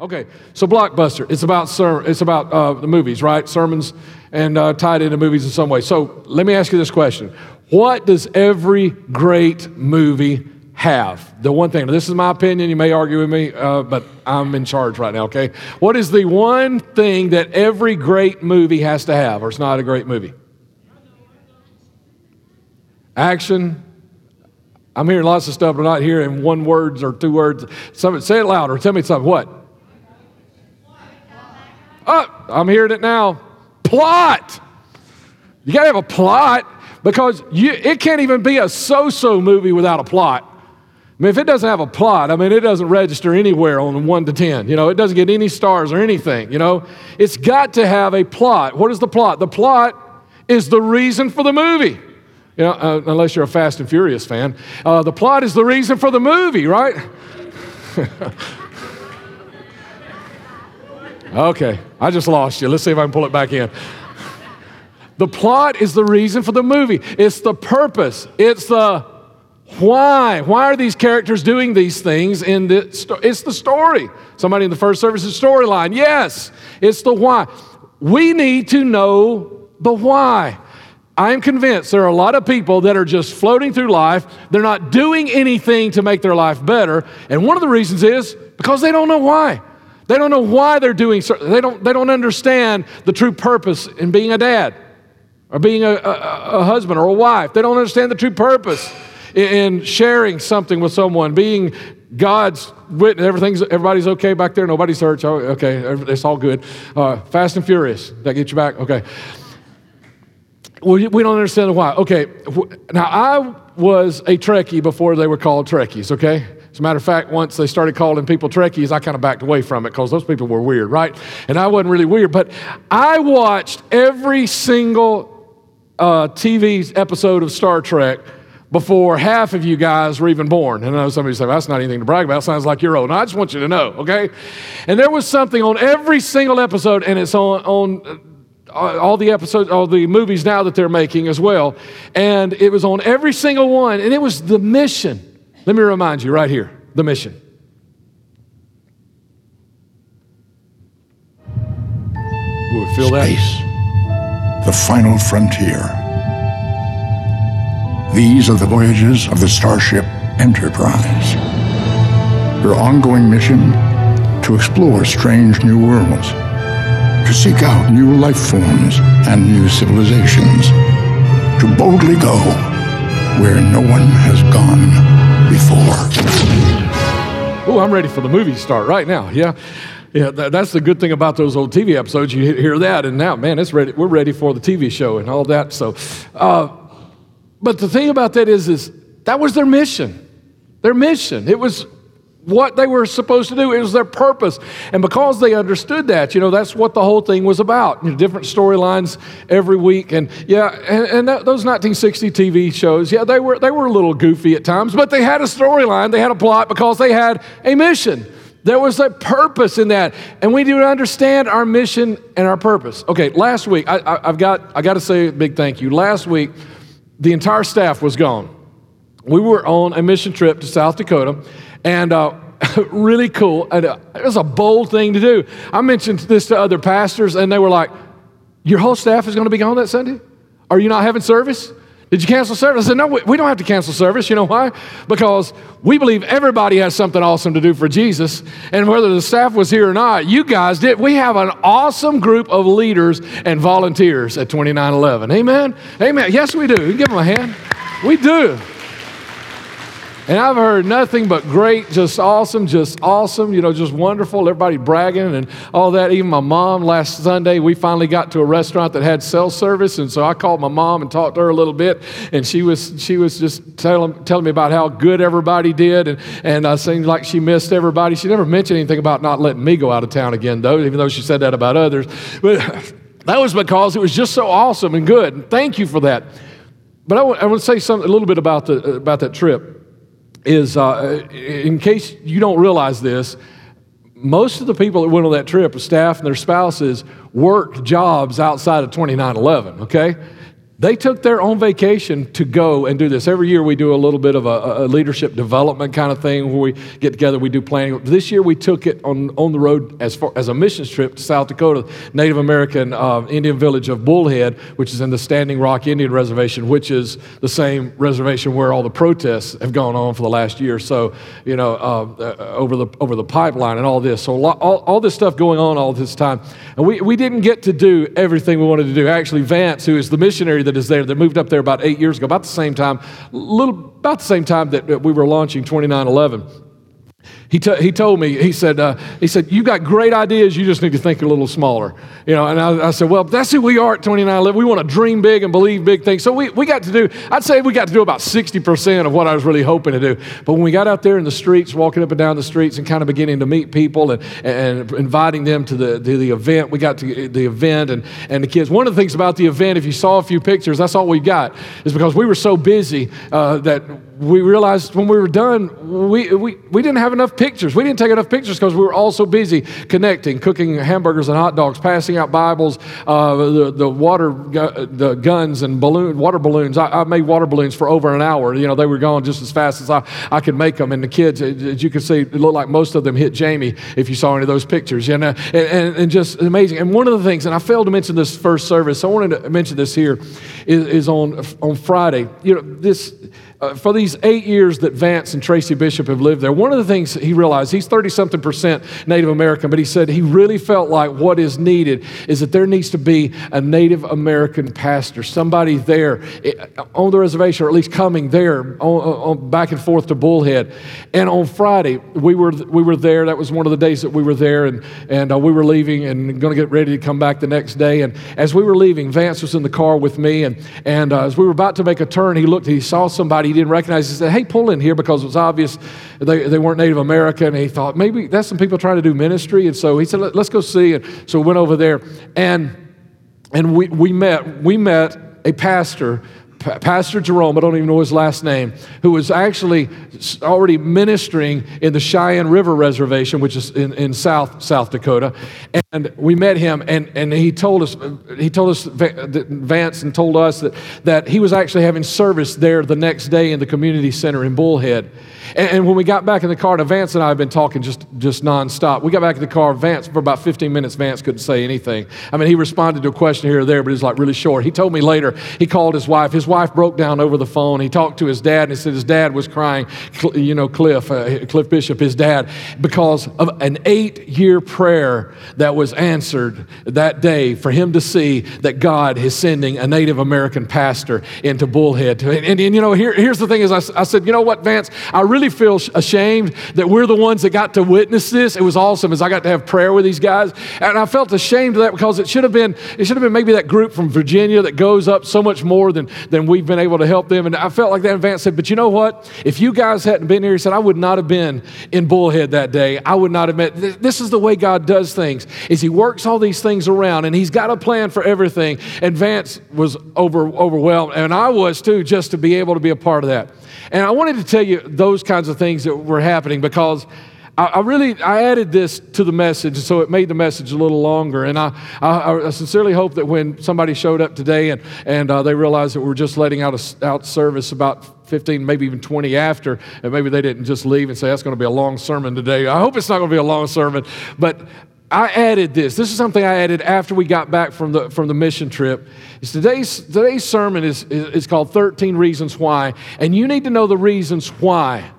Okay, so Blockbuster, it's about ser- it's about uh, the movies, right? Sermons and uh, tied into movies in some way. So let me ask you this question: What does every great movie have? The one thing. This is my opinion. You may argue with me, uh, but I'm in charge right now. Okay, what is the one thing that every great movie has to have, or it's not a great movie? Action, I'm hearing lots of stuff, but not hearing one words or two words. Somebody, say it louder. Tell me something. What? Oh, I'm hearing it now. Plot. You got to have a plot because you, it can't even be a so so movie without a plot. I mean, if it doesn't have a plot, I mean, it doesn't register anywhere on 1 to 10. You know, it doesn't get any stars or anything. You know, it's got to have a plot. What is the plot? The plot is the reason for the movie. You know, uh, unless you're a Fast and Furious fan. Uh, the plot is the reason for the movie, right? okay, I just lost you. Let's see if I can pull it back in. The plot is the reason for the movie. It's the purpose. It's the why. Why are these characters doing these things in the it's the story. Somebody in the first service is storyline. Yes, it's the why. We need to know the why. I'm convinced there are a lot of people that are just floating through life. They're not doing anything to make their life better. And one of the reasons is because they don't know why. They don't know why they're doing certain, they don't, they don't understand the true purpose in being a dad or being a, a, a husband or a wife. They don't understand the true purpose in, in sharing something with someone, being God's witness. Everything's, everybody's okay back there. Nobody's hurt. Oh, okay, it's all good. Uh, fast and furious. That get you back? Okay. Well, we don't understand why. Okay, now I was a Trekkie before they were called Trekkies, okay? As a matter of fact, once they started calling people Trekkies, I kind of backed away from it because those people were weird, right? And I wasn't really weird, but I watched every single uh, TV episode of Star Trek before half of you guys were even born. And I know somebody say, well, that's not anything to brag about. Sounds like you're old. No, I just want you to know, okay? And there was something on every single episode, and it's on, on all the episodes, all the movies now that they're making as well. And it was on every single one, and it was the mission. Let me remind you right here the mission. Ooh, feel Space, that? the final frontier. These are the voyages of the Starship Enterprise. Her ongoing mission to explore strange new worlds to seek out new life forms and new civilizations, to boldly go where no one has gone before. Oh, I'm ready for the movie start right now. Yeah. Yeah, that's the good thing about those old TV episodes. You hear that, and now, man, it's ready. We're ready for the TV show and all that. So, uh, but the thing about that is, is that was their mission. Their mission. It was what they were supposed to do. It was their purpose. And because they understood that, you know, that's what the whole thing was about. You know, different storylines every week. And yeah, and, and that, those 1960 TV shows, yeah, they were, they were a little goofy at times, but they had a storyline, they had a plot because they had a mission. There was a purpose in that. And we need to understand our mission and our purpose. Okay, last week, I, have got, I got to say a big thank you. Last week, the entire staff was gone. We were on a mission trip to South Dakota and uh, really cool. And, uh, it was a bold thing to do. I mentioned this to other pastors, and they were like, Your whole staff is going to be gone that Sunday? Are you not having service? Did you cancel service? I said, No, we don't have to cancel service. You know why? Because we believe everybody has something awesome to do for Jesus. And whether the staff was here or not, you guys did. We have an awesome group of leaders and volunteers at 2911. Amen? Amen. Yes, we do. Give them a hand. We do. And I've heard nothing but great, just awesome, just awesome, you know, just wonderful. Everybody bragging and all that. Even my mom last Sunday, we finally got to a restaurant that had cell service. And so I called my mom and talked to her a little bit. And she was, she was just telling, telling me about how good everybody did. And, and I seemed like she missed everybody. She never mentioned anything about not letting me go out of town again, though, even though she said that about others. But that was because it was just so awesome and good. And thank you for that. But I want, I want to say something, a little bit about, the, about that trip is uh, in case you don't realize this, most of the people that went on that trip, staff and their spouses, worked jobs outside of 2911, okay? They took their own vacation to go and do this. Every year we do a little bit of a, a, leadership development kind of thing where we get together, we do planning. This year we took it on, on the road as, far, as a missions trip to South Dakota, Native American uh, Indian village of Bullhead, which is in the Standing Rock Indian Reservation, which is the same reservation where all the protests have gone on for the last year so, you know, uh, uh, over, the, over the pipeline and all this. So lot, all, all this stuff going on all this time. And we, we didn't get to do everything we wanted to do. Actually, Vance, who is the missionary that is there, that moved up there about eight years ago, about the same time, little, about the same time that we were launching 2911 he, t- he told me, he said, uh, he said, you got great ideas, you just need to think a little smaller. You know, and I, I said, well, that's who we are at 2911. We want to dream big and believe big things. So we, we got to do, I'd say we got to do about 60% of what I was really hoping to do. But when we got out there in the streets, walking up and down the streets and kind of beginning to meet people and, and inviting them to the, to the event, we got to the event and, and the kids. One of the things about the event, if you saw a few pictures, that's all we got, is because we were so busy uh, that we realized when we were done, we, we, we didn't have enough pictures. We didn't take enough pictures because we were all so busy connecting, cooking hamburgers and hot dogs, passing out Bibles, uh, the, the water, the guns and balloon, water balloons. I, I, made water balloons for over an hour. You know, they were going just as fast as I, I could make them. And the kids, as you can see, it looked like most of them hit Jamie if you saw any of those pictures. You know, and, and, and just amazing. And one of the things, and I failed to mention this first service, I wanted to mention this here, is, is on, on Friday. You know, this uh, for these eight years that Vance and Tracy Bishop have lived there, one of the things he realized, he's 30 something percent Native American, but he said he really felt like what is needed is that there needs to be a Native American pastor, somebody there eh, on the reservation, or at least coming there on, on, back and forth to Bullhead. And on Friday, we were, we were there. That was one of the days that we were there, and, and uh, we were leaving and going to get ready to come back the next day. And as we were leaving, Vance was in the car with me, and, and uh, as we were about to make a turn, he looked, he saw somebody he didn't recognize. He said, Hey, pull in here because it was obvious they, they weren't Native American. And he thought, maybe that's some people trying to do ministry. And so he said, Let's go see. And so we went over there and, and we, we met, we met a pastor Pastor Jerome, I don't even know his last name, who was actually already ministering in the Cheyenne River Reservation, which is in, in South, South Dakota. And we met him, and, and he told us, he told us, Vance, and told us that, that he was actually having service there the next day in the community center in Bullhead. And, and, when we got back in the car, now Vance and I have been talking just, just nonstop. We got back in the car, Vance, for about 15 minutes, Vance couldn't say anything. I mean, he responded to a question here or there, but was like really short. He told me later, he called his wife. His wife broke down over the phone. He talked to his dad, and he said his dad was crying, you know, Cliff, uh, Cliff Bishop, his dad, because of an eight year prayer that was answered that day for him to see that God is sending a Native American pastor into Bullhead. And, and, and you know, here, here's the thing is I, I said, you know what, Vance, I really really feel ashamed that we're the ones that got to witness this. It was awesome as I got to have prayer with these guys. And I felt ashamed of that because it should have been, it should have been maybe that group from Virginia that goes up so much more than, than we've been able to help them. And I felt like that in Vance said, but you know what? If you guys hadn't been here, he said, I would not have been in Bullhead that day. I would not have met. This is the way God does things, is he works all these things around and he's got a plan for everything. And Vance was over, overwhelmed, and I was too, just to be able to be a part of that. And I wanted to tell you those kinds of things that were happening because I, I really I added this to the message, so it made the message a little longer. And I, I, I sincerely hope that when somebody showed up today and, and uh, they realized that we're just letting out a, out service about 15, maybe even 20 after, and maybe they didn't just leave and say, that's going to be a long sermon today. I hope it's not going to be a long sermon, but I added this. This is something I added after we got back from the, from the mission trip. Is today's, today's sermon is, is, called 13 Reasons Why. And you need to know the reasons why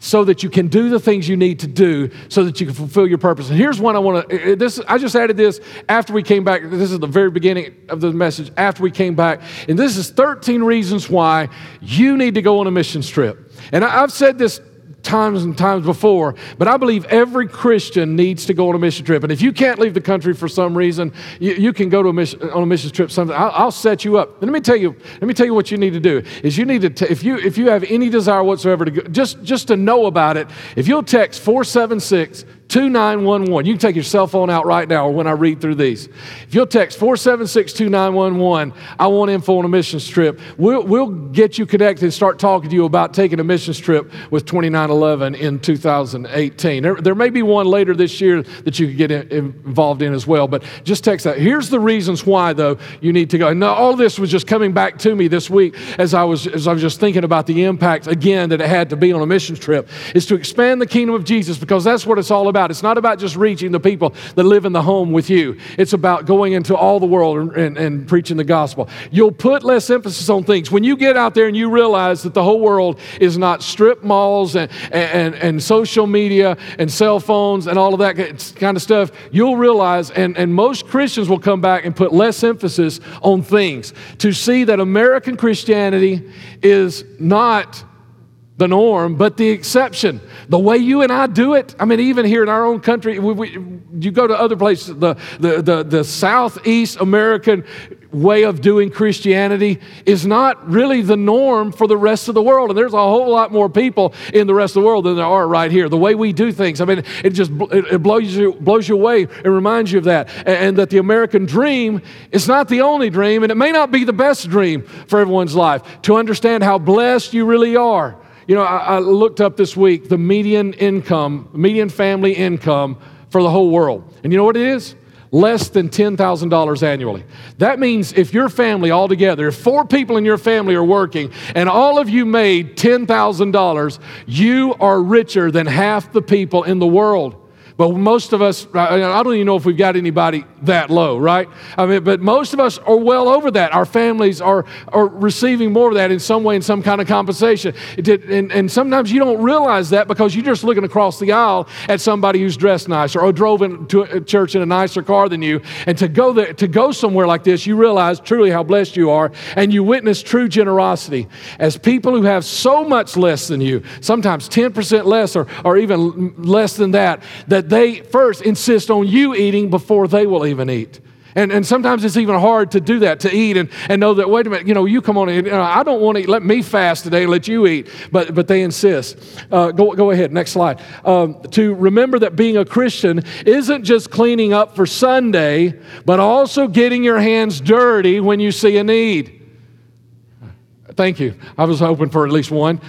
so that you can do the things you need to do so that you can fulfill your purpose. And here's one I want to uh, this I just added this after we came back. This is the very beginning of the message after we came back. And this is 13 reasons why you need to go on a missions trip. And I've said this times and times before, but I believe every Christian needs to go on a mission trip. And if you can't leave the country for some reason, you, you can go to a mission, on a mission trip. Something I'll, I'll, set you up. let me tell you. Let me tell you what you need to do. Is you need to t- if you if you have any desire whatsoever to go, just just to know about it. If you'll text four seven six 2911. You can take your cell phone out right now or when I read through these. If you'll text 476 2911, I want info on a missions trip, we'll, we'll get you connected and start talking to you about taking a missions trip with 2911 in 2018. There, there may be one later this year that you could get in, involved in as well, but just text that. Here's the reasons why, though, you need to go. And uh, all this was just coming back to me this week as I was, as I was just thinking about the impact, again, that it had to be on a missions trip, is to expand the kingdom of Jesus because that's what it's all about about. It's not about just reaching the people that live in the home with you, it's about going into all the world and, and, preaching the gospel. You'll put less emphasis on things. When you get out there and you realize that the whole world is not strip malls and, and, and social media and cell phones and all of that kind of stuff, you'll realize, and, and most Christians will come back and put less emphasis on things to see that American Christianity is not the norm, but the exception. The way you and I do it, I mean, even here in our own country, we, we, you go to other places, the, the, the, the Southeast American way of doing Christianity is not really the norm for the rest of the world. And there's a whole lot more people in the rest of the world than there are right here. The way we do things, I mean, it just it blows you, blows you away and reminds you of that. And, and that the American dream is not the only dream, and it may not be the best dream for everyone's life. To understand how blessed you really are you know, I, I looked up this week the median income, median family income for the whole world. And you know what it is? less than $10,000 annually. That means if your family altogether, if four people in your family are working and all of you made $10,000, you are richer than half the people in the world. But most of us, I don't even know if we've got anybody that low, right? I mean, but most of us are well over that. Our families are, are receiving more of that in some way, in some kind of compensation. Did, and, and sometimes you don't realize that because you're just looking across the aisle at somebody who's dressed nicer or drove into a church in a nicer car than you. And to go, there, to go somewhere like this, you realize truly how blessed you are and you witness true generosity. As people who have so much less than you, sometimes 10% less or, or even less than that, that they first insist on you eating before they will even eat. And, and sometimes it's even hard to do that, to eat and, and know that, wait a minute, you know, you come on. You know, I don't want to eat. Let me fast today and let you eat. But, but they insist. Uh, go, go ahead, next slide. Um, to remember that being a Christian isn't just cleaning up for Sunday, but also getting your hands dirty when you see a need. Thank you. I was hoping for at least one,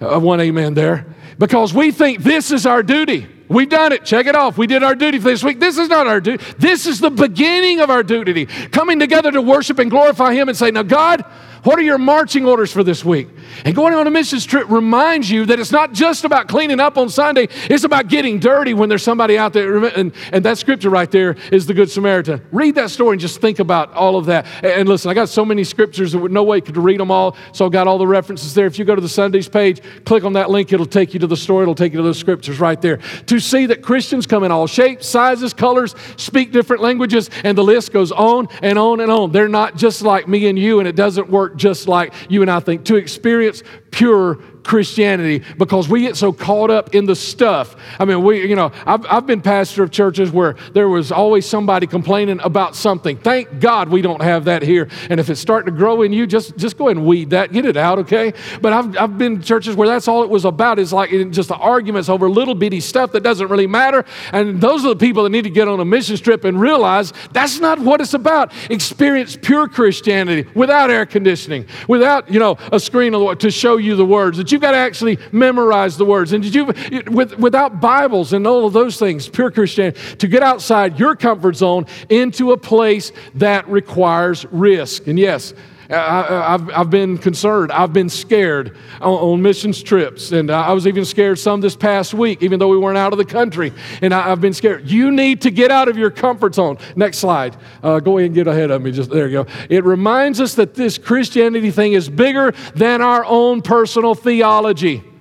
uh, one amen there. Because we think this is our duty. We've done it. Check it off. We did our duty for this week. This is not our duty. This is the beginning of our duty. Coming together to worship and glorify Him and say, Now, God, what are your marching orders for this week? And going on a missions trip reminds you that it's not just about cleaning up on Sunday, it's about getting dirty when there's somebody out there. And, and that scripture right there is the Good Samaritan. Read that story and just think about all of that. And listen, I got so many scriptures that no way could read them all, so I've got all the references there. If you go to the Sundays page, click on that link, it'll take you to the story, it'll take you to those scriptures right there. To see that Christians come in all shapes, sizes, colors, speak different languages, and the list goes on and on and on. They're not just like me and you, and it doesn't work just like you and I think. To experience pure Christianity because we get so caught up in the stuff. I mean, we, you know, I've, I've been pastor of churches where there was always somebody complaining about something. Thank God we don't have that here. And if it's starting to grow in you, just, just go ahead and weed that, get it out, okay? But I've, I've been churches where that's all it was about is like just the arguments over little bitty stuff that doesn't really matter. And those are the people that need to get on a mission trip and realize that's not what it's about. Experience pure Christianity without air conditioning, without, you know, a screen to show you the words, you've got to actually memorize the words. And did you, with, without Bibles and all of those things, pure Christianity, to get outside your comfort zone into a place that requires risk. And yes, I, have I've been concerned. I've been scared on, on, missions trips. And I was even scared some this past week, even though we weren't out of the country. And I, have been scared. You need to get out of your comfort zone. Next slide. Uh, go ahead and get ahead of me. Just There you go. It reminds us that this Christianity thing is bigger than our own personal theology.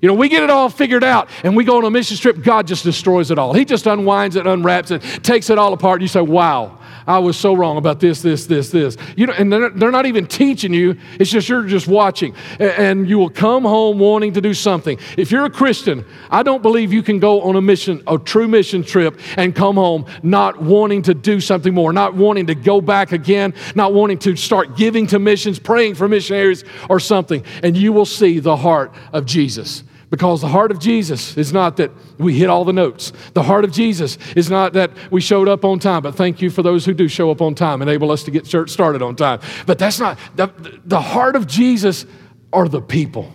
You know, we get it all figured out and we go on a mission trip, God just destroys it all. He just unwinds it, unwraps it, takes it all apart. And you say, wow, I was so wrong about this, this, this, this. You know, and they're, they're not even teaching you. It's just you're just watching. And you will come home wanting to do something. If you're a Christian, I don't believe you can go on a mission, a true mission trip, and come home not wanting to do something more, not wanting to go back again, not wanting to start giving to missions, praying for missionaries or something. And you will see the heart of Jesus Because the heart of Jesus is not that we hit all the notes. The heart of Jesus is not that we showed up on time, but thank you for those who do show up on time, enable us to get church started on time. But that's not, the, the heart of Jesus are the people.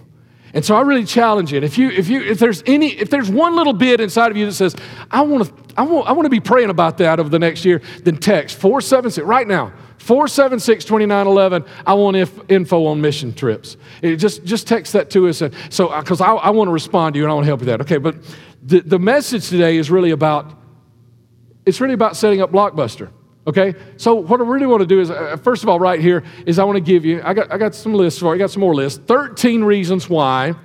And so I really challenge you. And if you, if you, if there's any, if there's one little bit inside of you that says, I want to, I want, I want to be praying about that over the next year, then text 476 right now. 476 2911. I want if, info on mission trips. It just, just text that to us. And so, because uh, I, I want to respond to you and I want to help you with that. Okay, but the, the message today is really about, it's really about setting up Blockbuster. Okay, so what I really want to do is, uh, first of all, right here, is I want to give you, I got, I got some lists for you, I got some more lists. 13 reasons why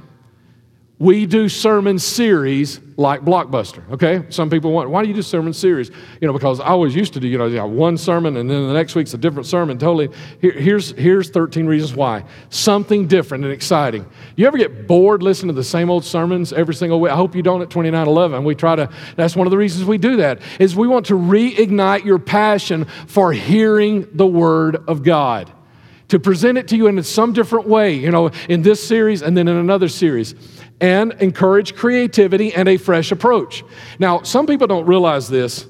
we do sermon series like Blockbuster, okay? Some people want, why do you do sermon series? You know, because I always used to do, you know, one sermon and then the next week's a different sermon, totally. Here, here's, here's 13 reasons why. Something different and exciting. You ever get bored listening to the same old sermons every single week? I hope you don't at 2911. We try to, that's one of the reasons we do that, is we want to reignite your passion for hearing the Word of God to present it to you in some different way, you know, in this series and then in another series and encourage creativity and a fresh approach. Now, some people don't realize this,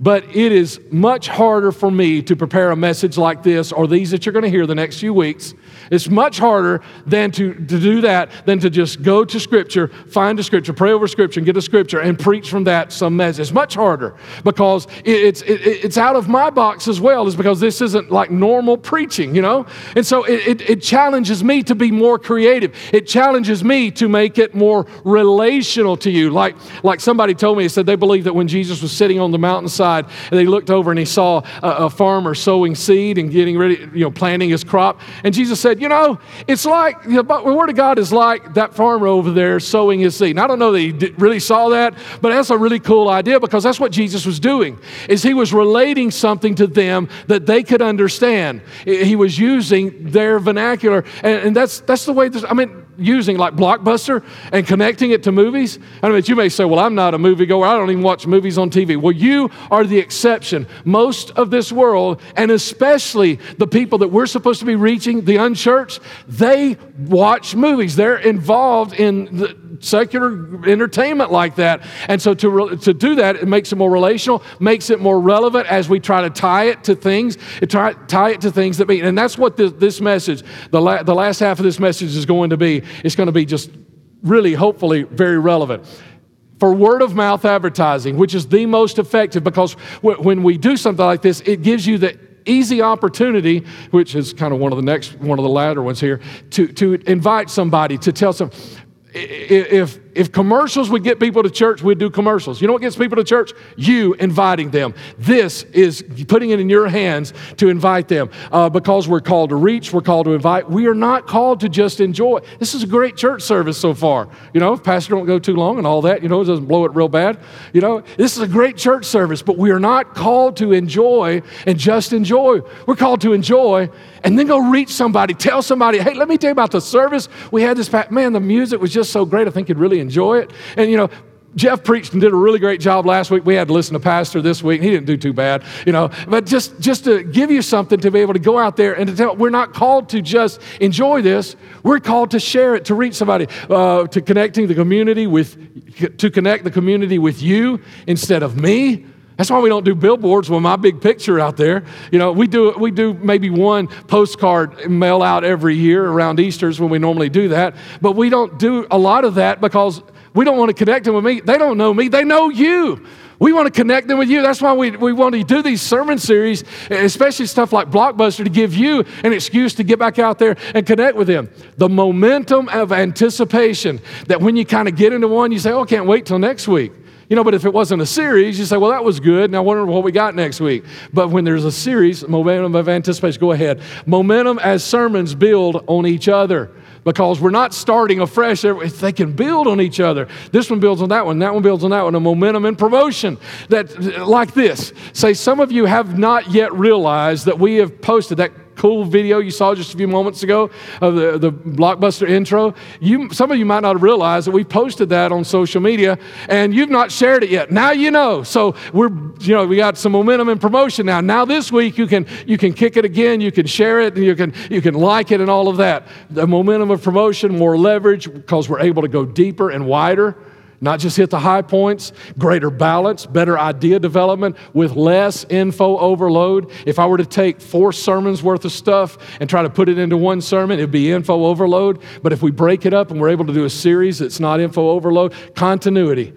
but it is much harder for me to prepare a message like this or these that you're going to hear the next few weeks. It's much harder than to, to do that than to just go to Scripture, find a Scripture, pray over Scripture, and get a Scripture and preach from that some message. It's much harder because it's, it, it's out of my box as well, is because this isn't like normal preaching, you know? And so it, it, it challenges me to be more creative. It challenges me to make it more relational to you. Like, like somebody told me, they said they believe that when Jesus was sitting on the mountainside, and they looked over and he saw a, a farmer sowing seed and getting ready, you know, planting his crop. And Jesus said, You know, it's like the Word of God is like that farmer over there sowing his seed. And I don't know that he really saw that, but that's a really cool idea because that's what Jesus was doing, is he was relating something to them that they could understand. He was using their vernacular. And, and that's, that's the way, this, I mean, using like Blockbuster and connecting it to movies. I mean, you may say, well, I'm not a moviegoer. I don't even watch movies on TV. Well, you are the exception. Most of this world, and especially the people that we're supposed to be reaching, the unchurched, they watch movies. They're involved in secular entertainment like that. And so to, to do that, it makes it more relational, makes it more relevant as we try to tie it to things, try, tie it to things that mean. And that's what this, this message, the, la, the last half of this message is going to be. It's going to be just really, hopefully, very relevant. For word of mouth advertising, which is the most effective because when we do something like this, it gives you the easy opportunity, which is kind of one of the next, one of the latter ones here, to, to invite somebody, to tell some, if if commercials would get people to church, we'd do commercials. You know what gets people to church? You inviting them. This is putting it in your hands to invite them uh, because we're called to reach, we're called to invite. We are not called to just enjoy. This is a great church service so far. You know, if pastor don't go too long and all that, you know, it doesn't blow it real bad. You know, this is a great church service, but we are not called to enjoy and just enjoy. We're called to enjoy and then go reach somebody, tell somebody, hey, let me tell you about the service. We had this, man, the music was just so great. I think you'd really enjoy it. And, you know, Jeff preached and did a really great job last week. We had to listen to Pastor this week. and He didn't do too bad, you know. But just, just to give you something to be able to go out there and to tell, we're not called to just enjoy this. We're called to share it, to reach somebody, uh, to connecting the community with, to connect the community with you instead of me. That's why we don't do billboards with my big picture out there. You know, we do we do maybe one postcard mail out every year around Easter's when we normally do that, but we don't do a lot of that because we don't want to connect them with me. They don't know me. They know you. We want to connect them with you. That's why we, we want to do these sermon series, especially stuff like Blockbuster, to give you an excuse to get back out there and connect with them. The momentum of anticipation that when you kind of get into one, you say, Oh, I can't wait till next week. You know, but if it wasn't a series, you say, well, that was good. Now I wonder what we got next week. But when there's a series, momentum of anticipation, go ahead. Momentum as sermons build on each other because we're not starting afresh. They can build on each other. This one builds on that one, that one builds on that one. A momentum and promotion that, like this. Say, some of you have not yet realized that we have posted that cool video you saw just a few moments ago of the, the blockbuster intro. You, some of you might not have realized that we posted that on social media and you've not shared it yet. Now you know. So we're, you know, we got some momentum and promotion now. Now this week you can you can kick it again, you can share it, and you can you can like it and all of that. The momentum of promotion, more leverage, because we're able to go deeper and wider not just hit the high points, greater balance, better idea development with less info overload. If I were to take four sermons worth of stuff and try to put it into one sermon, it'd be info overload. But if we break it up and we're able to do a series that's not info overload, continuity,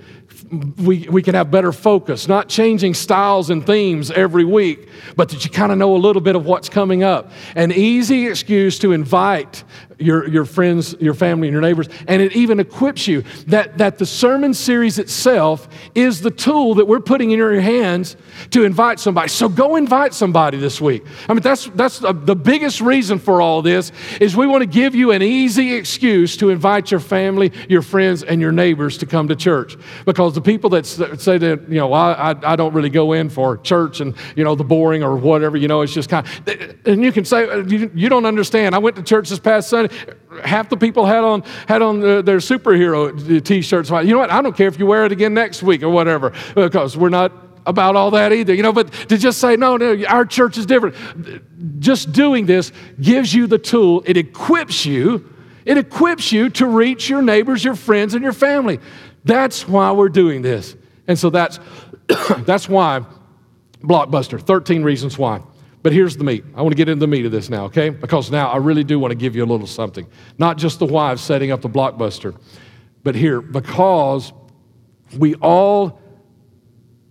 we, we can have better focus, not changing styles and themes every week, but that you kind of know a little bit of what's coming up. An easy excuse to invite your, your friends, your family, and your neighbors, and it even equips you that, that the sermon series itself is the tool that we're putting in your hands to invite somebody. So go invite somebody this week. I mean, that's, that's the biggest reason for all this is we want to give you an easy excuse to invite your family, your friends, and your neighbors to come to church. Because the people that say that, you know, I, I, I don't really go in for church and, you know, the boring or whatever, you know, it's just kind of, and you can say, you, you don't understand. I went to church this past Sunday half the people had on had on the, their superhero t-shirts. You know what? I don't care if you wear it again next week or whatever, because we're not about all that either. You know, but to just say no, no, our church is different. Just doing this gives you the tool. It equips you. It equips you to reach your neighbors, your friends, and your family. That's why we're doing this. And so that's that's why Blockbuster. 13 reasons why. But here's the meat. I want to get into the meat of this now, okay? Because now I really do want to give you a little something. Not just the wives setting up the blockbuster, but here, because we all,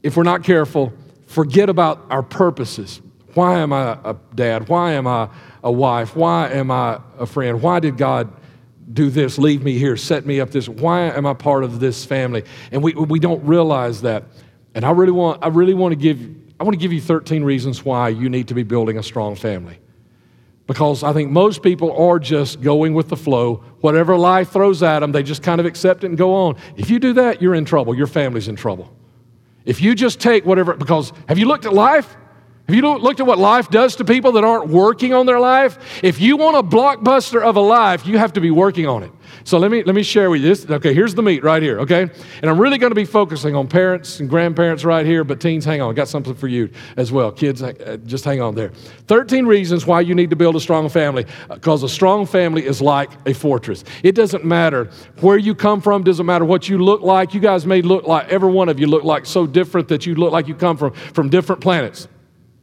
if we're not careful, forget about our purposes. Why am I a dad? Why am I a wife? Why am I a friend? Why did God do this, leave me here, set me up this? Why am I part of this family? And we, we don't realize that. And I really want, I really want to give I want to give you 13 reasons why you need to be building a strong family. Because I think most people are just going with the flow. Whatever life throws at them, they just kind of accept it and go on. If you do that, you're in trouble. Your family's in trouble. If you just take whatever, because have you looked at life? Have you looked at what life does to people that aren't working on their life? If you want a blockbuster of a life, you have to be working on it. So let me let me share with you this. Okay, here's the meat right here. Okay, and I'm really going to be focusing on parents and grandparents right here, but teens, hang on, I got something for you as well. Kids, uh, just hang on there. 13 reasons why you need to build a strong family. Because a strong family is like a fortress. It doesn't matter where you come from. Doesn't matter what you look like. You guys may look like every one of you look like so different that you look like you come from from different planets.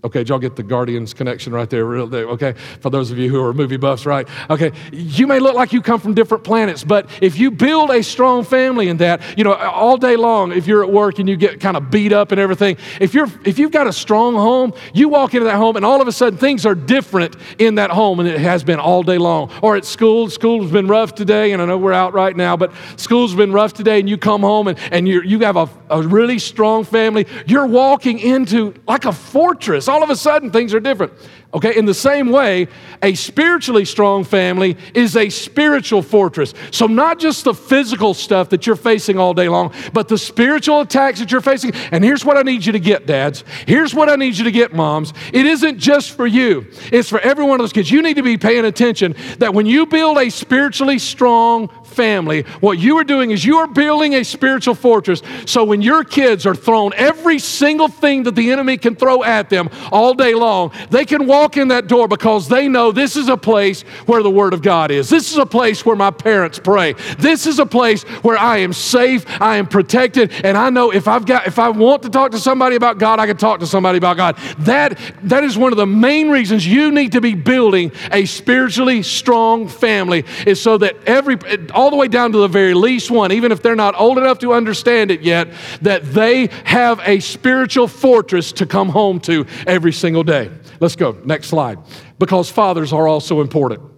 Okay, did y'all get the Guardians connection right there? Real, okay, for those of you who are movie buffs, right? Okay, you may look like you come from different planets, but if you build a strong family in that, you know, all day long, if you're at work and you get kind of beat up and everything, if you're if you've got a strong home, you walk into that home and all of a sudden things are different in that home and it has been all day long. Or at school, school's been rough today, and I know we're out right now, but school's been rough today, and you come home and, and you you have a, a really strong family. You're walking into like a fortress all of a sudden things are different. Okay, in the same way, a spiritually strong family is a spiritual fortress. So, not just the physical stuff that you're facing all day long, but the spiritual attacks that you're facing. And here's what I need you to get, dads. Here's what I need you to get, moms. It isn't just for you, it's for every one of those kids. You need to be paying attention that when you build a spiritually strong family, what you are doing is you are building a spiritual fortress. So, when your kids are thrown every single thing that the enemy can throw at them all day long, they can walk in that door because they know this is a place where the Word of God is. This is a place where my parents pray. This is a place where I am safe, I am protected, and I know if I've got if I want to talk to somebody about God, I can talk to somebody about God. That that is one of the main reasons you need to be building a spiritually strong family is so that every all the way down to the very least one, even if they're not old enough to understand it yet, that they have a spiritual fortress to come home to every single day. Let's go. Next slide. Because fathers are also important.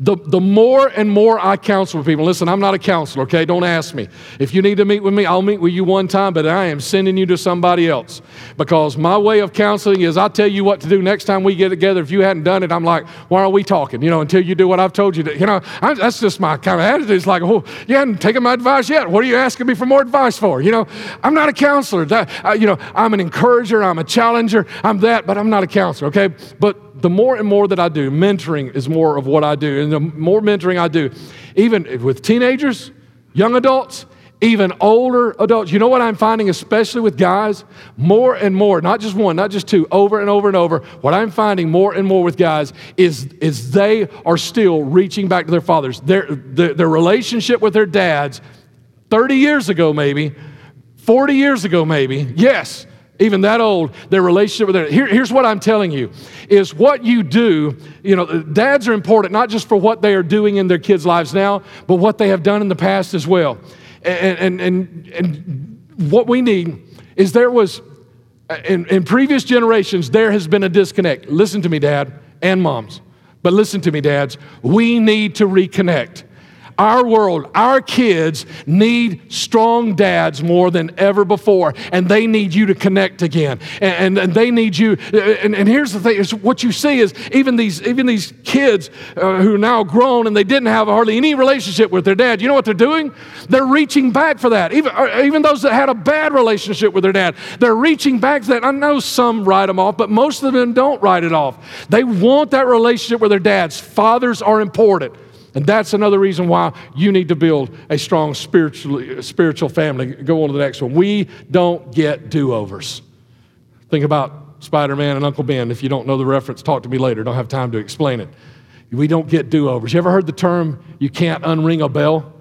The, the more and more I counsel with people, listen, I'm not a counselor, okay? Don't ask me. If you need to meet with me, I'll meet with you one time, but I am sending you to somebody else. Because my way of counseling is I'll tell you what to do next time we get together. If you hadn't done it, I'm like, why are we talking? You know, until you do what I've told you to. You know, I, that's just my kind of attitude. It's like, oh, you hadn't taken my advice yet. What are you asking me for more advice for? You know, I'm not a counselor. That, you know, I'm an encourager, I'm a challenger, I'm that, but I'm not a counselor, okay? But the more and more that I do, mentoring is more of what I do. And the more mentoring I do, even with teenagers, young adults, even older adults. You know what I'm finding, especially with guys? More and more, not just one, not just two, over and over and over. What I'm finding more and more with guys is, is they are still reaching back to their fathers. Their, their, their relationship with their dads, 30 years ago maybe, 40 years ago maybe, yes, even that old, their relationship with their. Here, here's what I'm telling you is what you do, you know, dads are important not just for what they are doing in their kids' lives now, but what they have done in the past as well. And, and, and, and what we need is there was, in, in previous generations, there has been a disconnect. Listen to me, dad and moms. But listen to me, dads. We need to reconnect. Our world, our kids need strong dads more than ever before, and they need you to connect again. And, and, and they need you. And, and, here's the thing: is what you see is even these even these kids uh, who are now grown and they didn't have hardly any relationship with their dad. You know what they're doing? They're reaching back for that. Even uh, even those that had a bad relationship with their dad, they're reaching back for that. I know some write them off, but most of them don't write it off. They want that relationship with their dads. Fathers are important. And that's another reason why you need to build a strong spiritual, spiritual family. Go on to the next one. We don't get do overs. Think about Spider Man and Uncle Ben. If you don't know the reference, talk to me later. Don't have time to explain it. We don't get do overs. You ever heard the term, you can't unring a bell?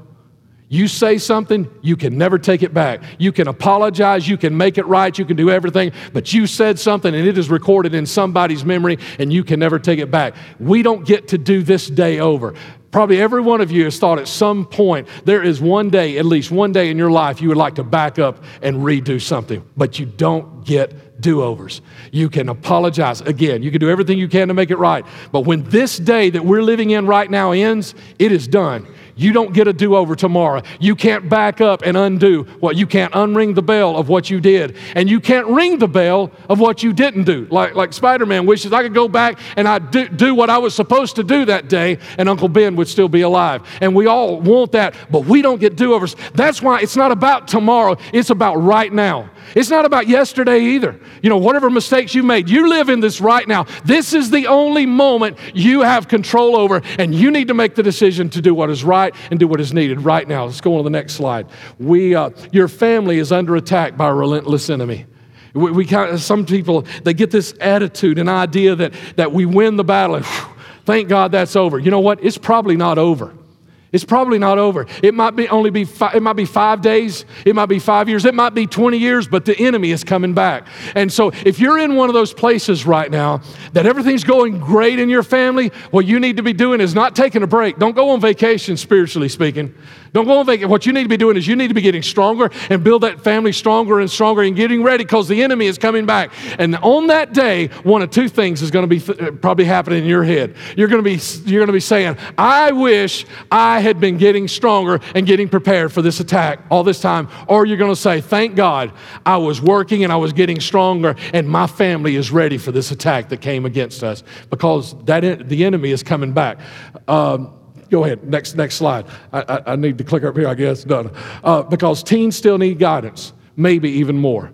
You say something, you can never take it back. You can apologize, you can make it right, you can do everything, but you said something and it is recorded in somebody's memory and you can never take it back. We don't get to do this day over. Probably every one of you has thought at some point there is one day, at least one day in your life, you would like to back up and redo something, but you don't get do overs. You can apologize again. You can do everything you can to make it right. But when this day that we're living in right now ends, it is done. You don't get a do over tomorrow. You can't back up and undo what you can't unring the bell of what you did. And you can't ring the bell of what you didn't do. Like, like Spider Man wishes I could go back and I do, do what I was supposed to do that day, and Uncle Ben would still be alive. And we all want that, but we don't get do overs. That's why it's not about tomorrow, it's about right now. It's not about yesterday either. You know, whatever mistakes you made, you live in this right now. This is the only moment you have control over, and you need to make the decision to do what is right and do what is needed right now. Let's go on to the next slide. We, uh, your family is under attack by a relentless enemy. We, we kind of, some people, they get this attitude and idea that, that we win the battle and whew, thank God that's over. You know what? It's probably not over. It's probably not over. It might be only be five, it might be five days, it might be five years, it might be 20 years, but the enemy is coming back. And so if you're in one of those places right now that everything's going great in your family, what you need to be doing is not taking a break. Don't go on vacation, spiritually speaking. Don't go on vacation. What you need to be doing is you need to be getting stronger and build that family stronger and stronger and getting ready because the enemy is coming back. And on that day, one of two things is going to be th- probably happening in your head. You're going to be you're going to be saying, "I wish I had been getting stronger and getting prepared for this attack all this time." Or you're going to say, "Thank God I was working and I was getting stronger and my family is ready for this attack that came against us because that the enemy is coming back." Um, Go ahead, next, next slide. I, I, I need to click up here, I guess. Done. Uh, because teens still need guidance, maybe even more.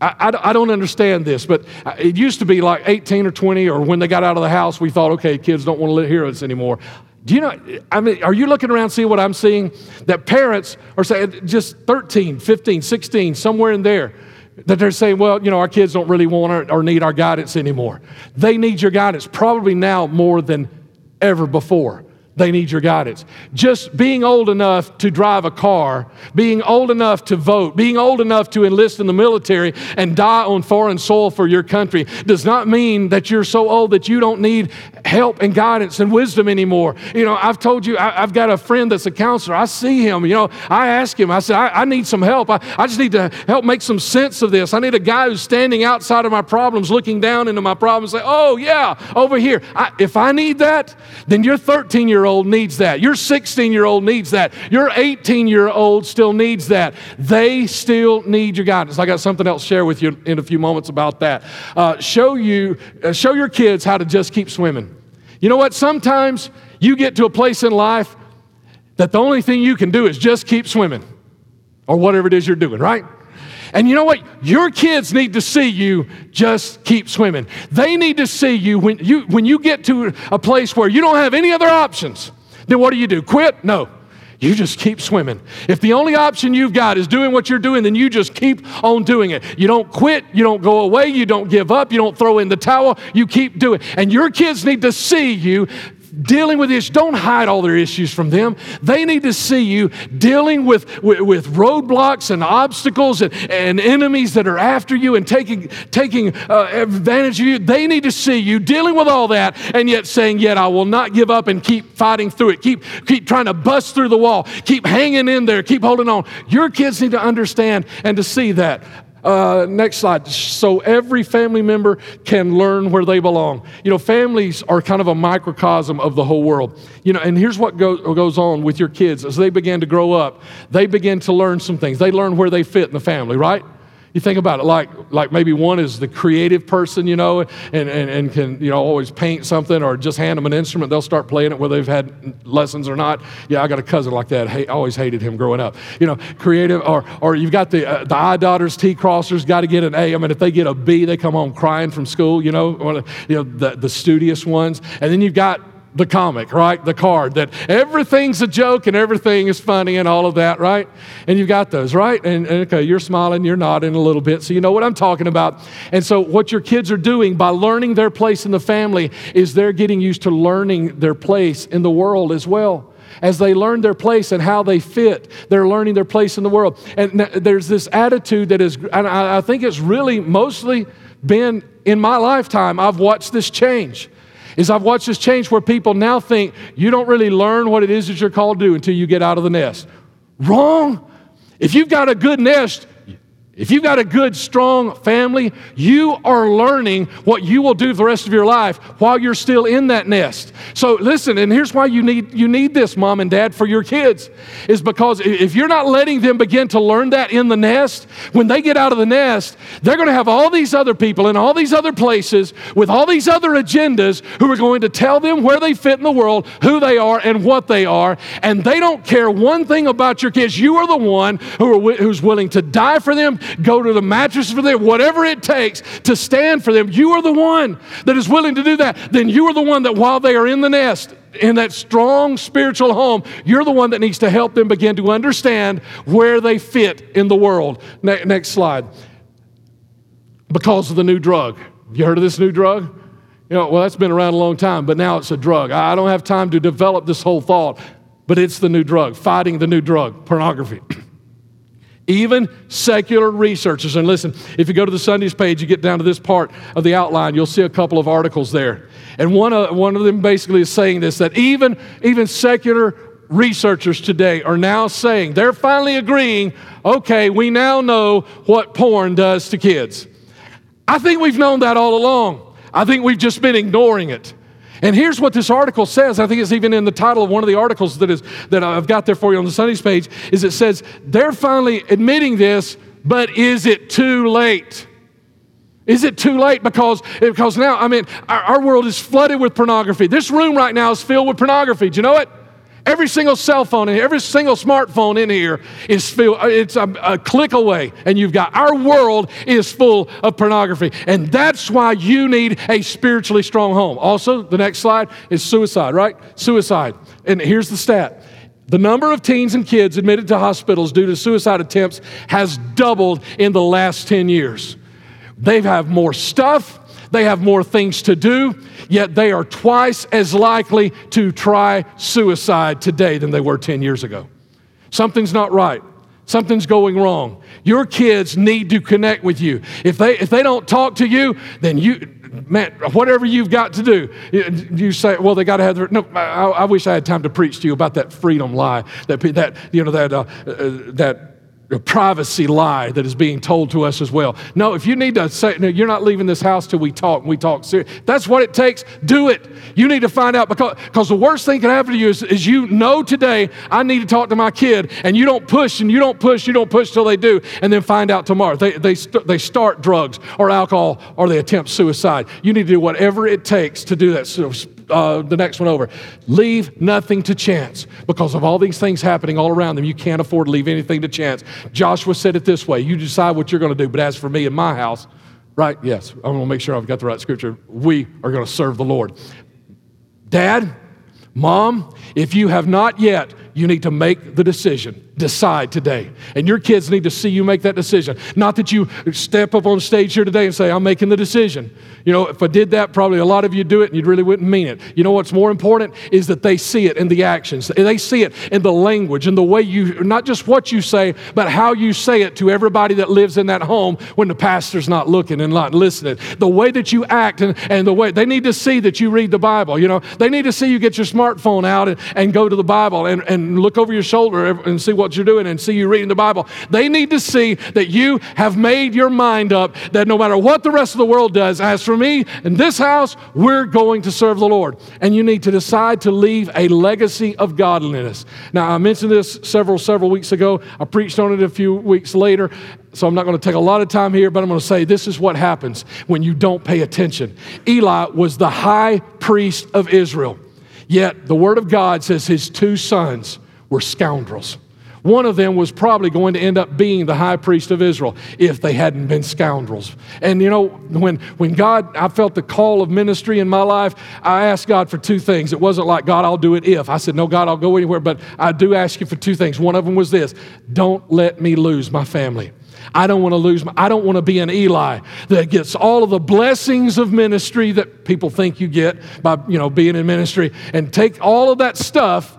I, I, I, don't understand this, but it used to be like 18 or 20, or when they got out of the house, we thought, okay, kids don't want to hear us anymore. Do you know, I mean, are you looking around seeing what I'm seeing? That parents are saying just 13, 15, 16, somewhere in there, that they're saying, well, you know, our kids don't really want or need our guidance anymore. They need your guidance probably now more than ever before they need your guidance. Just being old enough to drive a car, being old enough to vote, being old enough to enlist in the military and die on foreign soil for your country does not mean that you're so old that you don't need help and guidance and wisdom anymore. You know, I've told you, I, have got a friend that's a counselor. I see him, you know, I ask him, I said, I, I need some help. I, I just need to help make some sense of this. I need a guy who's standing outside of my problems, looking down into my problems, say, oh, yeah, over here. I, if I need that, then your 13 year old needs that. Your 16 year old needs that. Your 18 year old still needs that. They still need your guidance. I got something else to share with you in a few moments about that. Uh, show you, uh, show your kids how to just keep swimming. You know what? Sometimes you get to a place in life that the only thing you can do is just keep swimming or whatever it is you're doing, right? And you know what? Your kids need to see you just keep swimming. They need to see you when you when you get to a place where you don't have any other options. Then what do you do? Quit? No. You just keep swimming. If the only option you've got is doing what you're doing, then you just keep on doing it. You don't quit, you don't go away, you don't give up, you don't throw in the towel, you keep doing. And your kids need to see you dealing with this. Don't hide all their issues from them. They need to see you dealing with, with, with roadblocks and obstacles and, and, enemies that are after you and taking, taking uh, advantage of you. They need to see you dealing with all that and yet saying, Yet I will not give up and keep fighting through it. Keep, keep trying to bust through the wall. Keep hanging in there. Keep holding on. Your kids need to understand and to see that. Uh, next slide. So every family member can learn where they belong. You know, families are kind of a microcosm of the whole world. You know, and here's what go, goes on with your kids as they begin to grow up. They begin to learn some things. They learn where they fit in the family, right? You think about it like, like maybe one is the creative person, you know, and, and, and can, you know, always paint something or just hand them an instrument. They'll start playing it whether they've had lessons or not. Yeah, I got a cousin like that. I always hated him growing up. You know, creative, or, or you've got the, uh, the I daughters, T crossers, got to get an A. I mean, if they get a B, they come home crying from school, you know, you know the, the studious ones. And then you've got the comic, right? The card that everything's a joke and everything is funny and all of that, right? And you've got those, right? And, and, okay, you're smiling, you're nodding a little bit, so you know what I'm talking about. And so, what your kids are doing by learning their place in the family is they're getting used to learning their place in the world as well. As they learn their place and how they fit, they're learning their place in the world. And there's this attitude that is, and I think it's really mostly been in my lifetime, I've watched this change is I've watched this change where people now think you don't really learn what it is that you're called to do until you get out of the nest. Wrong. If you've got a good nest, if you've got a good, strong family, you are learning what you will do for the rest of your life while you're still in that nest. So listen, and here's why you need you need this, mom and dad, for your kids, is because if you're not letting them begin to learn that in the nest, when they get out of the nest, they're going to have all these other people in all these other places with all these other agendas who are going to tell them where they fit in the world, who they are, and what they are, and they don't care one thing about your kids. You are the one who are, who's willing to die for them go to the mattress for them, whatever it takes to stand for them. You are the one that is willing to do that. Then you are the one that while they are in the nest, in that strong spiritual home, you're the one that needs to help them begin to understand where they fit in the world. Ne- next slide. Because of the new drug. You heard of this new drug? You know, well, that's been around a long time, but now it's a drug. I don't have time to develop this whole thought, but it's the new drug, fighting the new drug, pornography. Even secular researchers, and listen, if you go to the Sundays page, you get down to this part of the outline, you'll see a couple of articles there. And one of, one of them basically is saying this that even, even secular researchers today are now saying, they're finally agreeing, okay, we now know what porn does to kids. I think we've known that all along. I think we've just been ignoring it. And here's what this article says. I think it's even in the title of one of the articles that is that I've got there for you on the Sundays page. Is it says they're finally admitting this, but is it too late? Is it too late? Because, because now, I mean, our, our world is flooded with pornography. This room right now is filled with pornography. Do you know it? Every single cell phone and every single smartphone in here is filled, uh, it's a, a, click away, and you've got our world is full of pornography. And that's why you need a spiritually strong home. Also, the next slide is suicide, right? Suicide. And here's the stat. The number of teens and kids admitted to hospitals due to suicide attempts has doubled in the last 10 years. They have more stuff, they have more things to do, yet they are twice as likely to try suicide today than they were 10 years ago. Something's not right. Something's going wrong. Your kids need to connect with you. If they, if they don't talk to you, then you, man, whatever you've got to do, you say, well, they got to have their, no, I, I, wish I had time to preach to you about that freedom lie, that, that you know, that, uh, uh, that a privacy lie that is being told to us as well. No, if you need to say, no, you're not leaving this house till we talk and we talk serious. That's what it takes. Do it. You need to find out because, because the worst thing can happen to you is, is you know today, I need to talk to my kid, and you don't push and you don't push, you don't push till they do, and then find out tomorrow. They, they, st- they start drugs or alcohol or they attempt suicide. You need to do whatever it takes to do that. So uh, the next one over. Leave nothing to chance because of all these things happening all around them. You can't afford to leave anything to chance. Joshua said it this way You decide what you're going to do, but as for me and my house, right? Yes, I'm going to make sure I've got the right scripture. We are going to serve the Lord. Dad, mom, if you have not yet, you need to make the decision. Decide today. And your kids need to see you make that decision. Not that you step up on stage here today and say, I'm making the decision. You know, if I did that, probably a lot of you do it and you really wouldn't mean it. You know what's more important is that they see it in the actions. They see it in the language and the way you, not just what you say, but how you say it to everybody that lives in that home when the pastor's not looking and not listening. The way that you act and, and the way they need to see that you read the Bible. You know, they need to see you get your smartphone out and, and go to the Bible and, and look over your shoulder and see what you're doing and see you reading the Bible. They need to see that you have made your mind up that no matter what the rest of the world does, as for me in this house, we're going to serve the Lord. And you need to decide to leave a legacy of godliness. Now, I mentioned this several, several weeks ago. I preached on it a few weeks later. So I'm not going to take a lot of time here, but I'm going to say this is what happens when you don't pay attention. Eli was the high priest of Israel. Yet the Word of God says his two sons were scoundrels. One of them was probably going to end up being the high priest of Israel if they hadn't been scoundrels. And you know, when, when God, I felt the call of ministry in my life, I asked God for two things. It wasn't like, God, I'll do it if. I said, No, God, I'll go anywhere, but I do ask you for two things. One of them was this don't let me lose my family. I don't want to lose my, I don't want to be an Eli that gets all of the blessings of ministry that people think you get by, you know, being in ministry and take all of that stuff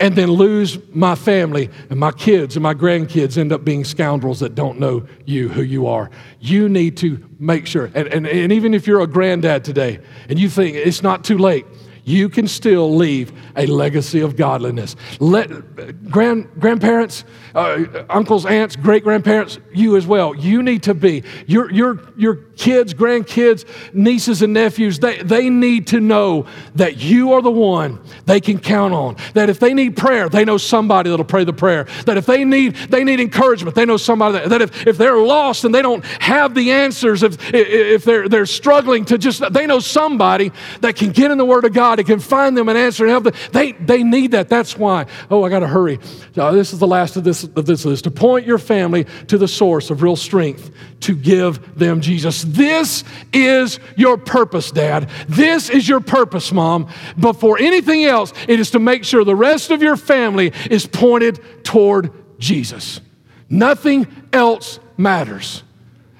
and then lose my family and my kids and my grandkids end up being scoundrels that don't know you, who you are. You need to make sure. And, and, and even if you're a granddad today and you think it's not too late, you can still leave a legacy of godliness. Let, grand, grandparents, uh, uncles, aunts, great grandparents, you as well. You need to be, your, your, your kids, grandkids, nieces, and nephews, they, they need to know that you are the one they can count on. That if they need prayer, they know somebody that'll pray the prayer. That if they need, they need encouragement, they know somebody that, that if, if they're lost and they don't have the answers, if, if they're, they're struggling to just, they know somebody that can get in the Word of God God can find them an answer and help them. They, they need that. That's why. Oh, I got to hurry. Uh, this is the last of this, of this list. To point your family to the source of real strength to give them Jesus. This is your purpose, Dad. This is your purpose, Mom. Before anything else, it is to make sure the rest of your family is pointed toward Jesus. Nothing else matters.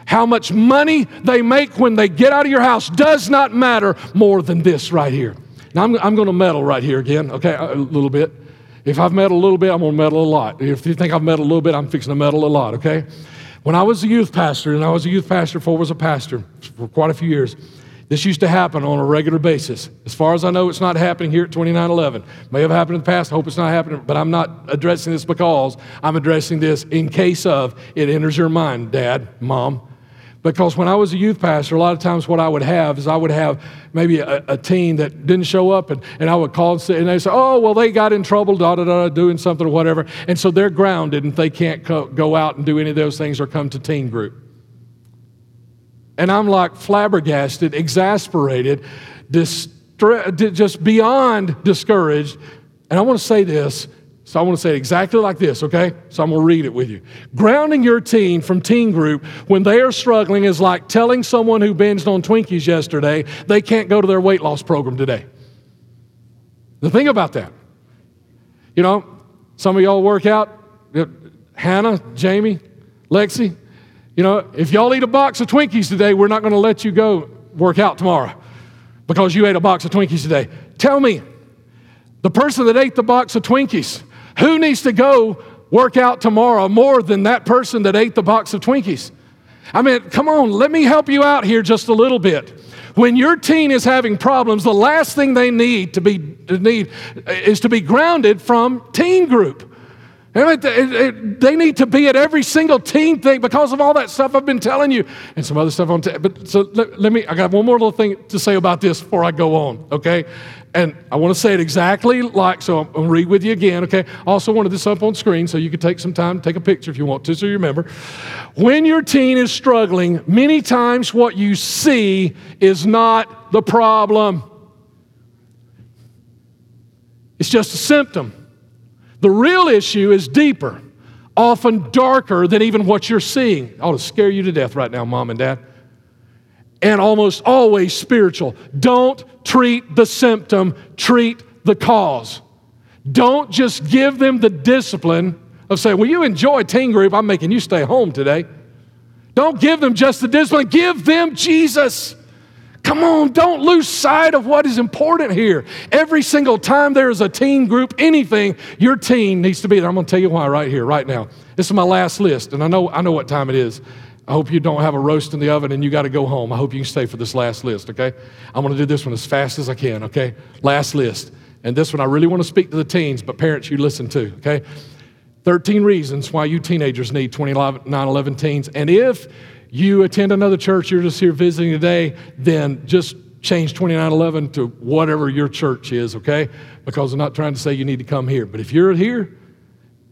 How much money they make when they get out of your house does not matter more than this right here. Now, I'm, I'm going to meddle right here again, okay, a little bit. If I've meddled a little bit, I'm going to meddle a lot. If you think I've meddled a little bit, I'm fixing to meddle a lot, okay? When I was a youth pastor, and I was a youth pastor before I was a pastor for quite a few years, this used to happen on a regular basis. As far as I know, it's not happening here at 2911. May have happened in the past. I hope it's not happening, but I'm not addressing this because I'm addressing this in case of it enters your mind, Dad, Mom. Because when I was a youth pastor, a lot of times what I would have is I would have maybe a, a teen that didn't show up, and, and I would call and, say, and they say, Oh, well, they got in trouble, da da da, doing something or whatever. And so they're grounded and they can't co- go out and do any of those things or come to teen group. And I'm like flabbergasted, exasperated, just beyond discouraged. And I want to say this so I want to say it exactly like this, okay? So I'm going to read it with you. Grounding your teen from teen group when they are struggling is like telling someone who binged on Twinkies yesterday they can't go to their weight loss program today. The thing about that, you know, some of y'all work out, Hannah, Jamie, Lexi, you know, if y'all eat a box of Twinkies today, we're not going to let you go work out tomorrow because you ate a box of Twinkies today. Tell me, the person that ate the box of Twinkies, who needs to go work out tomorrow more than that person that ate the box of Twinkies? I mean, come on, let me help you out here just a little bit. When your teen is having problems, the last thing they need to be need is to be grounded from teen group. They need to be at every single teen thing because of all that stuff I've been telling you and some other stuff on. T- but so let, let, me. I got one more little thing to say about this before I go on. Okay, and I want to say it exactly like, so I'm to read with you again, okay? Also wanted this up on screen so you could take some time, take a picture if you want to, so you remember. When your teen is struggling, many times what you see is not the problem. It's just a symptom. The real issue is deeper, often darker than even what you're seeing. I ought to scare you to death right now, mom and dad. And almost always spiritual. Don't treat the symptom, treat the cause. Don't just give them the discipline of saying, Well, you enjoy teen group, I'm making you stay home today. Don't give them just the discipline, give them Jesus. Come on, don't lose sight of what is important here. Every single time there is a teen group, anything, your teen needs to be there. I'm to tell you why right here, right now. This is my last list, and I know, I know what time it is. I hope you don't have a roast in the oven and you got to go home. I hope you can stay for this last list, okay? I'm going to do this one as fast as I can, okay? Last list. And this one I really want to speak to the teens, but parents, you listen to, okay? 13 reasons why you teenagers need 2911 teens. And if you attend another church, you're just here visiting today, then just change 2911 to whatever your church is, okay? Because I'm not trying to say you need to come here. But if you're here,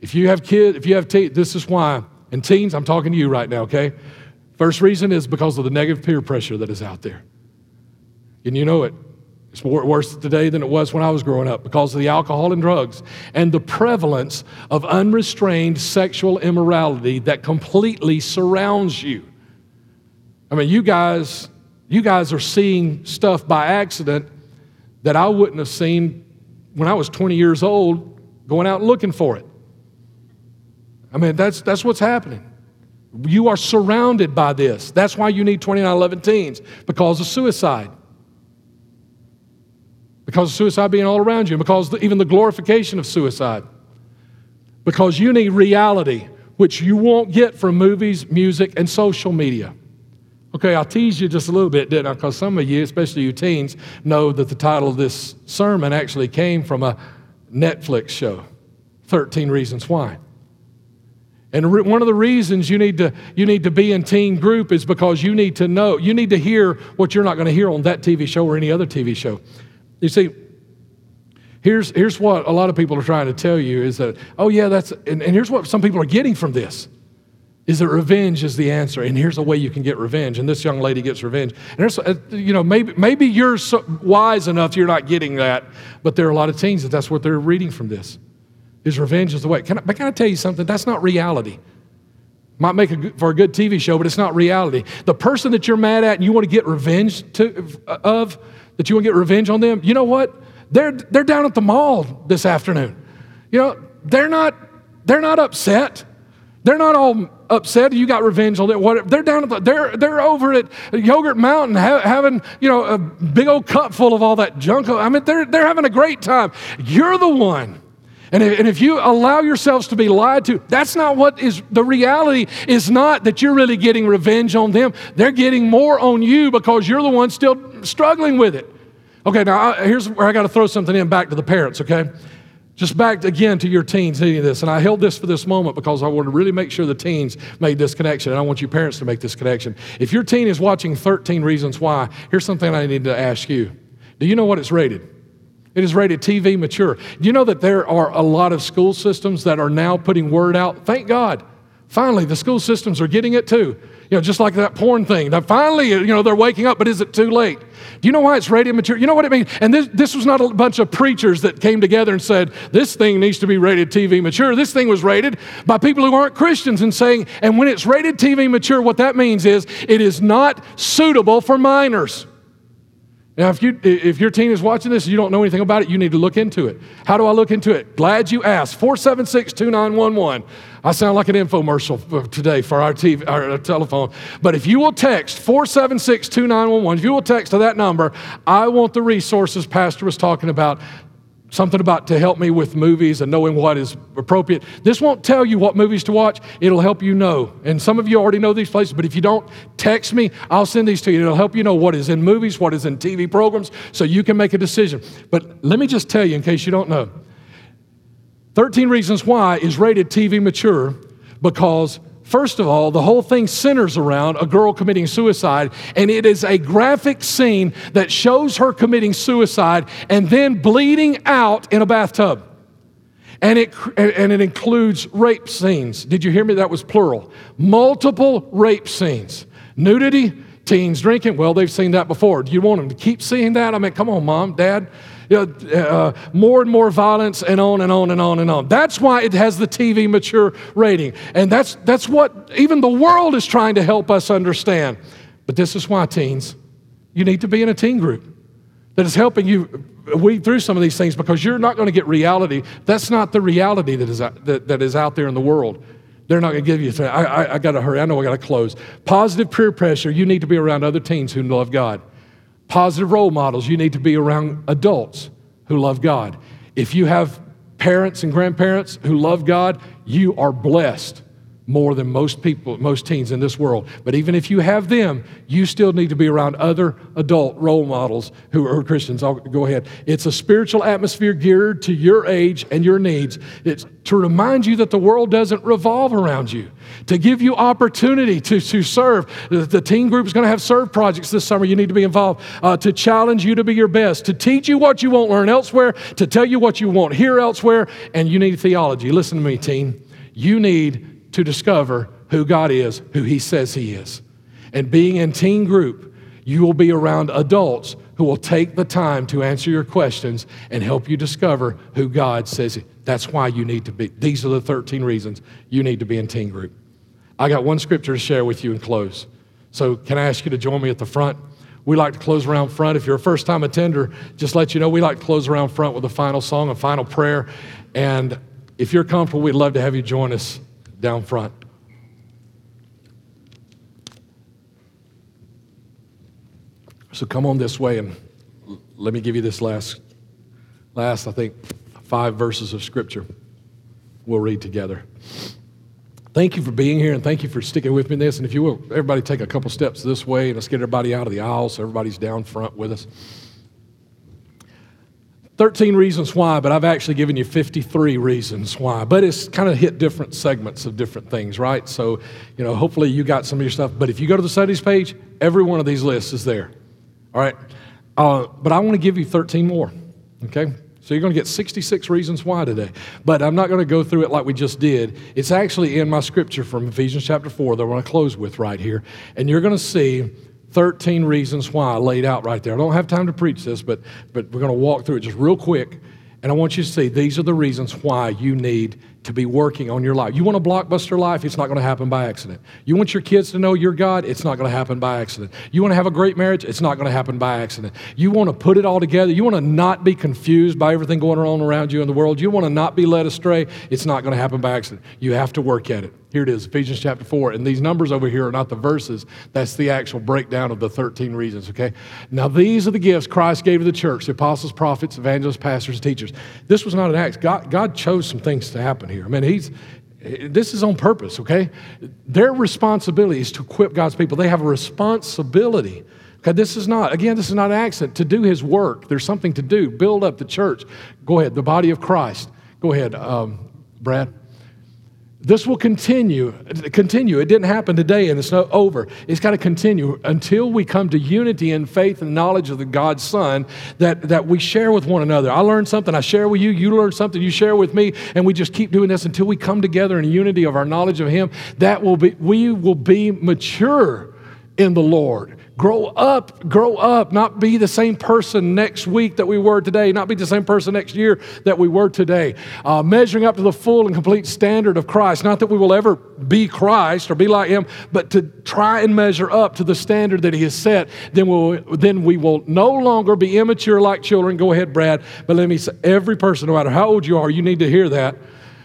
if you have kids, if you have teens, this is why. And teens, I'm talking to you right now, okay? First reason is because of the negative peer pressure that is out there. And you know it. It's worse today than it was when I was growing up because of the alcohol and drugs and the prevalence of unrestrained sexual immorality that completely surrounds you. I mean, you guys, you guys are seeing stuff by accident that I wouldn't have seen when I was 20 years old going out looking for it. I mean, that's, that's what's happening. You are surrounded by this. That's why you need 2911 teens, because of suicide. Because of suicide being all around you, because the, even the glorification of suicide. Because you need reality, which you won't get from movies, music, and social media. Okay, I teased you just a little bit, didn't I? Because some of you, especially you teens, know that the title of this sermon actually came from a Netflix show 13 Reasons Why. And re- one of the reasons you need, to, you need to be in teen group is because you need to know, you need to hear what you're not going to hear on that TV show or any other TV show. You see, here's, here's what a lot of people are trying to tell you is that, oh, yeah, that's, and, and here's what some people are getting from this is that revenge is the answer and here's a way you can get revenge and this young lady gets revenge and there's uh, you know maybe maybe you're so wise enough you're not getting that but there are a lot of teens that that's what they're reading from this is revenge is the way can I, but can i tell you something that's not reality might make a, for a good tv show but it's not reality the person that you're mad at and you want to get revenge to, of that you want to get revenge on them you know what they're they're down at the mall this afternoon you know they're not they're not upset they're not all upset. You got revenge on them. What, they're down at the, they're, they're over at Yogurt Mountain ha- having, you know, a big old cup full of all that junk. I mean, they're, they're having a great time. You're the one. And if, and if you allow yourselves to be lied to, that's not what is the reality is not that you're really getting revenge on them. They're getting more on you because you're the one still struggling with it. Okay, now I, here's where I got to throw something in back to the parents, okay? Just back again to your teens needing this. And I held this for this moment because I want to really make sure the teens made this connection. And I want you parents to make this connection. If your teen is watching 13 Reasons Why, here's something I need to ask you. Do you know what it's rated? It is rated TV mature. Do you know that there are a lot of school systems that are now putting word out? Thank God. Finally, the school systems are getting it too. You know, just like that porn thing. Now, finally, you know, they're waking up, but is it too late? Do you know why it's rated mature? You know what it means? And this, this was not a bunch of preachers that came together and said, this thing needs to be rated TV mature. This thing was rated by people who aren't Christians and saying, and when it's rated TV mature, what that means is it is not suitable for minors. Now, if, you, if your teen is watching this and you don't know anything about it, you need to look into it. How do I look into it? Glad you asked. 476 2911. I sound like an infomercial today for our, TV, our telephone. But if you will text 476 2911, if you will text to that number, I want the resources Pastor was talking about something about to help me with movies and knowing what is appropriate. This won't tell you what movies to watch, it'll help you know. And some of you already know these places, but if you don't text me, I'll send these to you. It'll help you know what is in movies, what is in TV programs, so you can make a decision. But let me just tell you, in case you don't know 13 Reasons Why is rated TV mature because First of all, the whole thing centers around a girl committing suicide, and it is a graphic scene that shows her committing suicide and then bleeding out in a bathtub. And it, and it includes rape scenes. Did you hear me? That was plural. Multiple rape scenes. Nudity, Teens drinking, well, they've seen that before. Do you want them to keep seeing that? I mean, come on, mom, dad. You know, uh, more and more violence and on and on and on and on. That's why it has the TV mature rating. And that's, that's what even the world is trying to help us understand. But this is why, teens, you need to be in a teen group that is helping you weed through some of these things because you're not going to get reality. That's not the reality that is, out, that, that is out there in the world. They're not going to give you. I, I, I got to hurry. I know I got to close. Positive peer pressure. You need to be around other teens who love God. Positive role models. You need to be around adults who love God. If you have parents and grandparents who love God, you are blessed more than most people, most teens in this world. But even if you have them, you still need to be around other adult role models who are Christians. I'll go ahead. It's a spiritual atmosphere geared to your age and your needs. It's to remind you that the world doesn't revolve around you, to give you opportunity to, to serve. The, teen group is going to have serve projects this summer. You need to be involved, uh, to challenge you to be your best, to teach you what you won't learn elsewhere, to tell you what you won't hear elsewhere, and you need theology. Listen to me, teen. You need to discover who God is, who He says He is. And being in teen group, you will be around adults who will take the time to answer your questions and help you discover who God says. That's why you need to be. These are the 13 reasons you need to be in teen group. I got one scripture to share with you and close. So, can I ask you to join me at the front? We like to close around front. If you're a first time attender, just let you know we like to close around front with a final song, a final prayer. And if you're comfortable, we'd love to have you join us down front. So come on this way and let me give you this last, last, I think, five verses of scripture we'll read together. Thank you for being here and thank you for sticking with me in this. And if you will, everybody take a couple steps this way and let's get everybody out of the aisle so everybody's down front with us. 13 reasons why, but I've actually given you 53 reasons why. But it's kind of hit different segments of different things, right? So, you know, hopefully you got some of your stuff. But if you go to the studies page, every one of these lists is there. All right? Uh, but I want to give you 13 more, okay? So you're going to get 66 reasons why today. But I'm not going to go through it like we just did. It's actually in my scripture from Ephesians chapter 4 that I want to close with right here. And you're going to see 13 reasons why laid out right there. I don't have time to preach this, but, but we're going to walk through it just real quick. And I want you to see these are the reasons why you need to be working on your life. You want a blockbuster life? It's not going to happen by accident. You want your kids to know your God? It's not going to happen by accident. You want to have a great marriage? It's not going to happen by accident. You want to put it all together? You want to not be confused by everything going on around you in the world? You want to not be led astray? It's not going to happen by accident. You have to work at it. Here it is, Ephesians chapter 4. And these numbers over here are not the verses, that's the actual breakdown of the 13 reasons, okay? Now, these are the gifts Christ gave to the church the apostles, prophets, evangelists, pastors, teachers. This was not an act. God, God chose some things to happen here. I mean, He's. This is on purpose, okay? Their responsibility is to equip God's people. They have a responsibility. Okay, this is not, again, this is not an accident. To do his work, there's something to do. Build up the church. Go ahead, the body of Christ. Go ahead, um, Brad. This will continue. Continue. It didn't happen today and it's not over. It's got to continue until we come to unity in faith and knowledge of the God's Son that, that we share with one another. I learned something, I share with you, you learn something, you share with me, and we just keep doing this until we come together in unity of our knowledge of Him. That will be, we will be mature in the Lord. Grow up, grow up, not be the same person next week that we were today, not be the same person next year that we were today. Uh, measuring up to the full and complete standard of Christ. Not that we will ever be Christ or be like Him, but to try and measure up to the standard that He has set. Then, we'll, then we will no longer be immature like children. Go ahead, Brad. But let me say, every person, no matter how old you are, you need to hear that.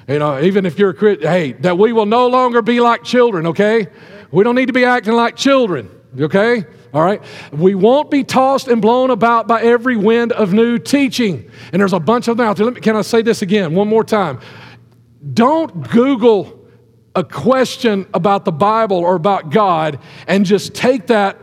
You know, even if you're a Christian, hey, that we will no longer be like children, okay? We don't need to be acting like children, okay? All right? We won't be tossed and blown about by every wind of new teaching. And there's a bunch of them out there. Me, can I say this again, one more time? Don't Google a question about the Bible or about God and just take that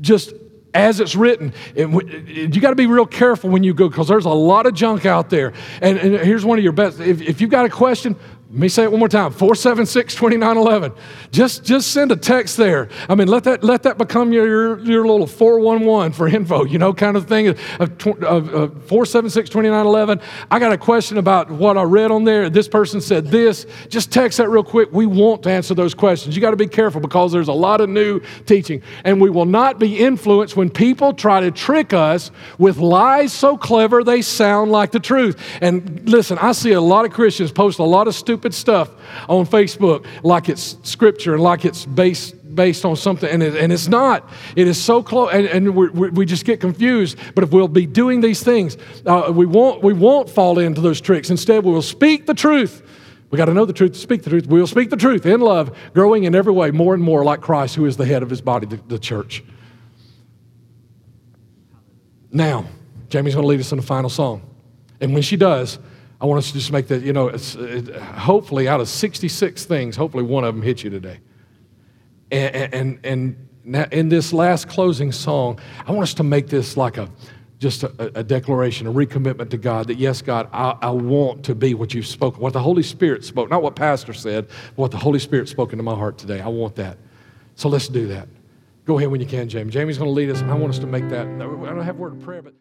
just as it's written. you got to be real careful when you go because there's a lot of junk out there. And, and, here's one of your best. If, if you've got a question, Let me say it one more time 476 2911. Just, just send a text there. I mean, let that, let that become your, your little 411 for info, you know, kind of thing. Of, of, 476 2911. I got a question about what I read on there. This person said this. Just text that real quick. We want to answer those questions. You got to be careful because there's a lot of new teaching. And we will not be influenced when people try to trick us with lies so clever they sound like the truth. And listen, I see a lot of Christians post a lot of stupid stupid stuff on Facebook like it's scripture and like it's based based on something, and, it, and it's not. It is so close, and, and we, we just get confused. But if we'll be doing these things, uh, we, won't, we won't fall into those tricks. Instead, we will speak the truth. We got to know the truth to speak the truth. We will speak the truth in love, growing in every way more and more like Christ, who is the head of his body, the, the church. Now, Jamie's going to lead us in a final song. And when she does, I want us to just make that, you know, it, hopefully out of 66 things, hopefully one of them hit you today. And, and, and in this last closing song, I want us to make this like a, just a, a declaration, a recommitment to God that, yes, God, I, I, want to be what you've spoken, what the Holy Spirit spoke, not what Pastor said, but what the Holy Spirit spoke into my heart today. I want that. So let's do that. Go ahead when you can, Jamie. Jamie's going to lead us, and I want us to make that. I don't have a word of prayer, but.